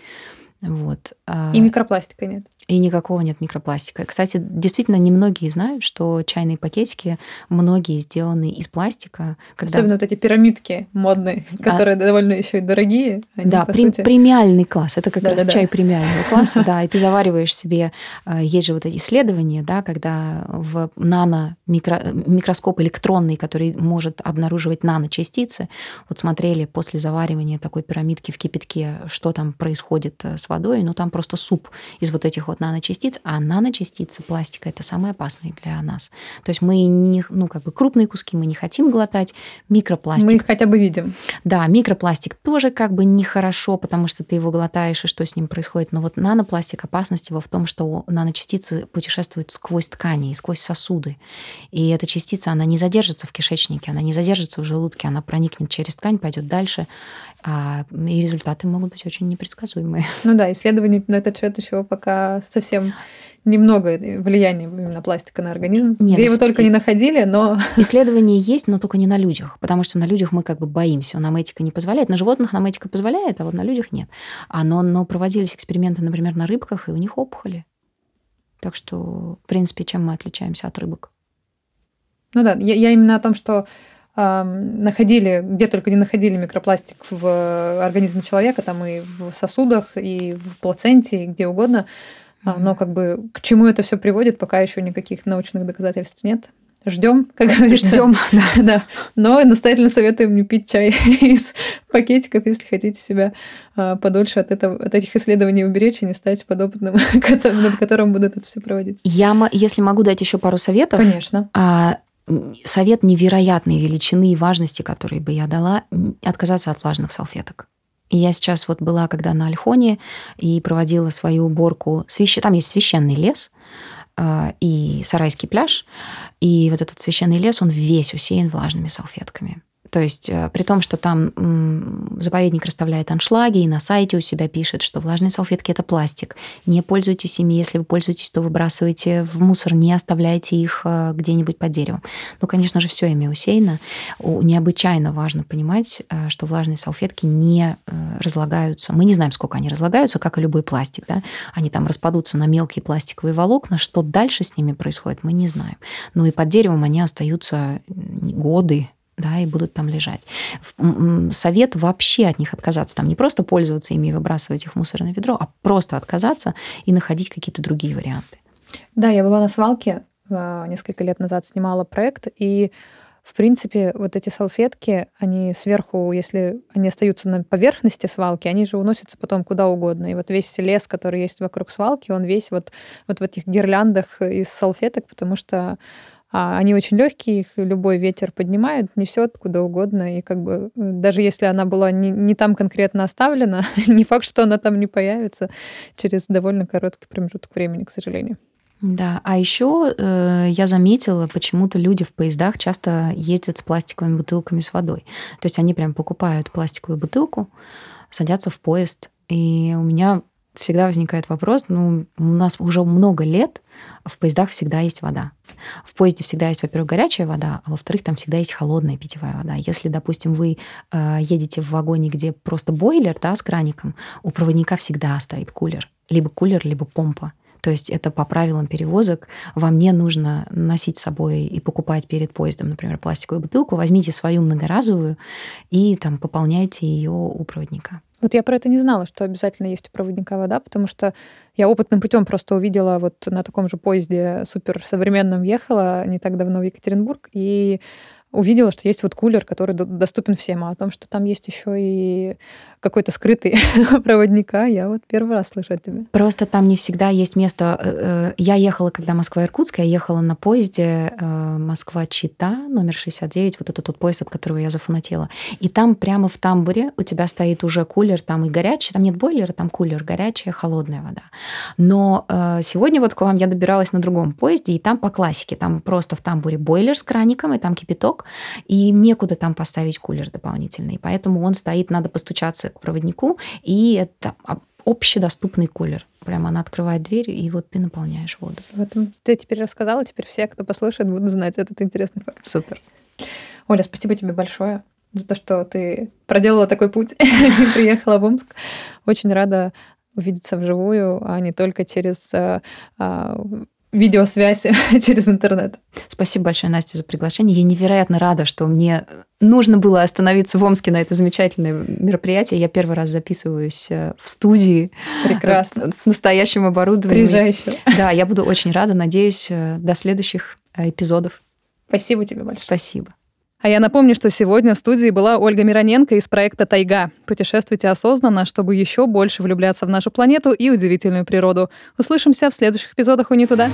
B: Вот.
A: А и микропластика нет.
B: И никакого нет микропластика. Кстати, действительно, немногие знают, что чайные пакетики, многие сделаны из пластика.
A: Когда... Особенно вот эти пирамидки модные, а которые а... довольно еще и дорогие.
B: Они, да, при, сути... премиальный класс. Это как да, раз да, чай да. премиального класса, *laughs* да. И ты завариваешь себе... А, есть же вот эти исследования, да, когда в нано микроскоп электронный, который может обнаруживать наночастицы, вот смотрели после заваривания такой пирамидки в кипятке, что там происходит э, с водой, ну там просто суп из вот этих вот наночастиц, а наночастицы пластика это самые опасные для нас. То есть мы не, ну как бы крупные куски мы не хотим глотать, микропластик.
A: Мы их хотя бы видим.
B: Да, микропластик тоже как бы нехорошо, потому что ты его глотаешь и что с ним происходит. Но вот нанопластик опасность его в том, что наночастицы путешествуют сквозь ткани и сквозь сосуды. И эта частица, она не задержится в кишечнике, она не задержится в желудке, она проникнет через ткань, пойдет дальше. А, и результаты могут быть очень непредсказуемые. *laughs*
A: Ну да, исследований на этот счет еще пока совсем немного влияния именно пластика на организм. Нет, Где его только не находили, но... *laughs*
B: Исследования есть, но только не на людях, потому что на людях мы как бы боимся, нам этика не позволяет. На животных нам этика позволяет, а вот на людях нет. А но, но проводились эксперименты, например, на рыбках, и у них опухоли. Так что, в принципе, чем мы отличаемся от рыбок?
A: Ну да, я, я именно о том, что находили, где только не находили микропластик в организме человека, там и в сосудах, и в плаценте, и где угодно. Mm-hmm. Но как бы к чему это все приводит, пока еще никаких научных доказательств нет. Ждем, как говорится.
B: Ждем, *laughs*
A: да. да. Но настоятельно советуем не пить чай *laughs* из пакетиков, если хотите себя а, подольше от, этого, от этих исследований уберечь и не стать подопытным, *laughs* над которым будут это все проводиться.
B: Я, если могу дать еще пару советов.
A: Конечно.
B: А, совет невероятной величины и важности, который бы я дала, отказаться от влажных салфеток. И я сейчас вот была, когда на Альхоне, и проводила свою уборку. Свящ... Там есть священный лес э, и сарайский пляж. И вот этот священный лес, он весь усеян влажными салфетками. То есть э, при том, что там заповедник расставляет аншлаги и на сайте у себя пишет, что влажные салфетки это пластик. Не пользуйтесь ими, если вы пользуетесь, то выбрасывайте в мусор, не оставляйте их э, где-нибудь под деревом. Ну, конечно же, все ими усеяно. Необычайно важно понимать, э, что влажные салфетки не разлагаются. Мы не знаем, сколько они разлагаются, как и любой пластик. Да? Они там распадутся на мелкие пластиковые волокна. Что дальше с ними происходит, мы не знаем. Ну и под деревом они остаются годы, да, и будут там лежать. Совет вообще от них отказаться, там не просто пользоваться ими и выбрасывать их в мусорное ведро, а просто отказаться и находить какие-то другие варианты.
A: Да, я была на свалке э, несколько лет назад, снимала проект, и в принципе, вот эти салфетки, они сверху, если они остаются на поверхности свалки, они же уносятся потом куда угодно. И вот весь лес, который есть вокруг свалки, он весь вот, вот в этих гирляндах из салфеток, потому что а они очень легкие, их любой ветер поднимает, несет куда угодно. И как бы даже если она была не, не там конкретно оставлена, *laughs* не факт, что она там не появится через довольно короткий промежуток времени, к сожалению.
B: Да, а еще э, я заметила, почему-то люди в поездах часто ездят с пластиковыми бутылками с водой. То есть они прям покупают пластиковую бутылку, садятся в поезд. И у меня всегда возникает вопрос, ну, у нас уже много лет в поездах всегда есть вода. В поезде всегда есть, во-первых, горячая вода, а во-вторых, там всегда есть холодная питьевая вода. Если, допустим, вы э, едете в вагоне, где просто бойлер, да, с краником, у проводника всегда стоит кулер. Либо кулер, либо помпа. То есть это по правилам перевозок. Вам не нужно носить с собой и покупать перед поездом, например, пластиковую бутылку. Возьмите свою многоразовую и там пополняйте ее у проводника.
A: Вот я про это не знала, что обязательно есть у проводника вода, потому что я опытным путем просто увидела вот на таком же поезде суперсовременном ехала не так давно в Екатеринбург, и увидела, что есть вот кулер, который доступен всем, а о том, что там есть еще и какой-то скрытый *laughs* проводника, я вот первый раз слышу от тебя.
B: Просто там не всегда есть место. Э, э, я ехала, когда Москва-Иркутск, я ехала на поезде э, Москва-Чита, номер 69, вот этот тот поезд, от которого я зафанатела. И там прямо в тамбуре у тебя стоит уже кулер, там и горячий, там нет бойлера, там кулер, горячая, холодная вода. Но сегодня вот к вам я добиралась на другом поезде, и там по классике, там просто в тамбуре бойлер с краником, и там кипяток, и некуда там поставить кулер дополнительный. Поэтому он стоит, надо постучаться к проводнику, и это общедоступный кулер. Прямо она открывает дверь, и вот ты наполняешь воду.
A: В этом ты теперь рассказала, теперь все, кто послушает, будут знать этот интересный факт.
B: Супер.
A: Оля, спасибо тебе большое за то, что ты проделала такой путь *laughs* и приехала в Омск. Очень рада увидеться вживую, а не только через а, а, видеосвязь *laughs* через интернет.
B: Спасибо большое, Настя, за приглашение. Я невероятно рада, что мне нужно было остановиться в Омске на это замечательное мероприятие. Я первый раз записываюсь э, в студии.
A: Прекрасно.
B: С настоящим оборудованием.
A: Приезжай еще.
B: Да, я буду очень рада. Надеюсь, э, до следующих э, эпизодов.
A: Спасибо тебе большое.
B: Спасибо.
A: А я напомню, что сегодня в студии была Ольга Мироненко из проекта «Тайга». Путешествуйте осознанно, чтобы еще больше влюбляться в нашу планету и удивительную природу. Услышимся в следующих эпизодах «Уни туда».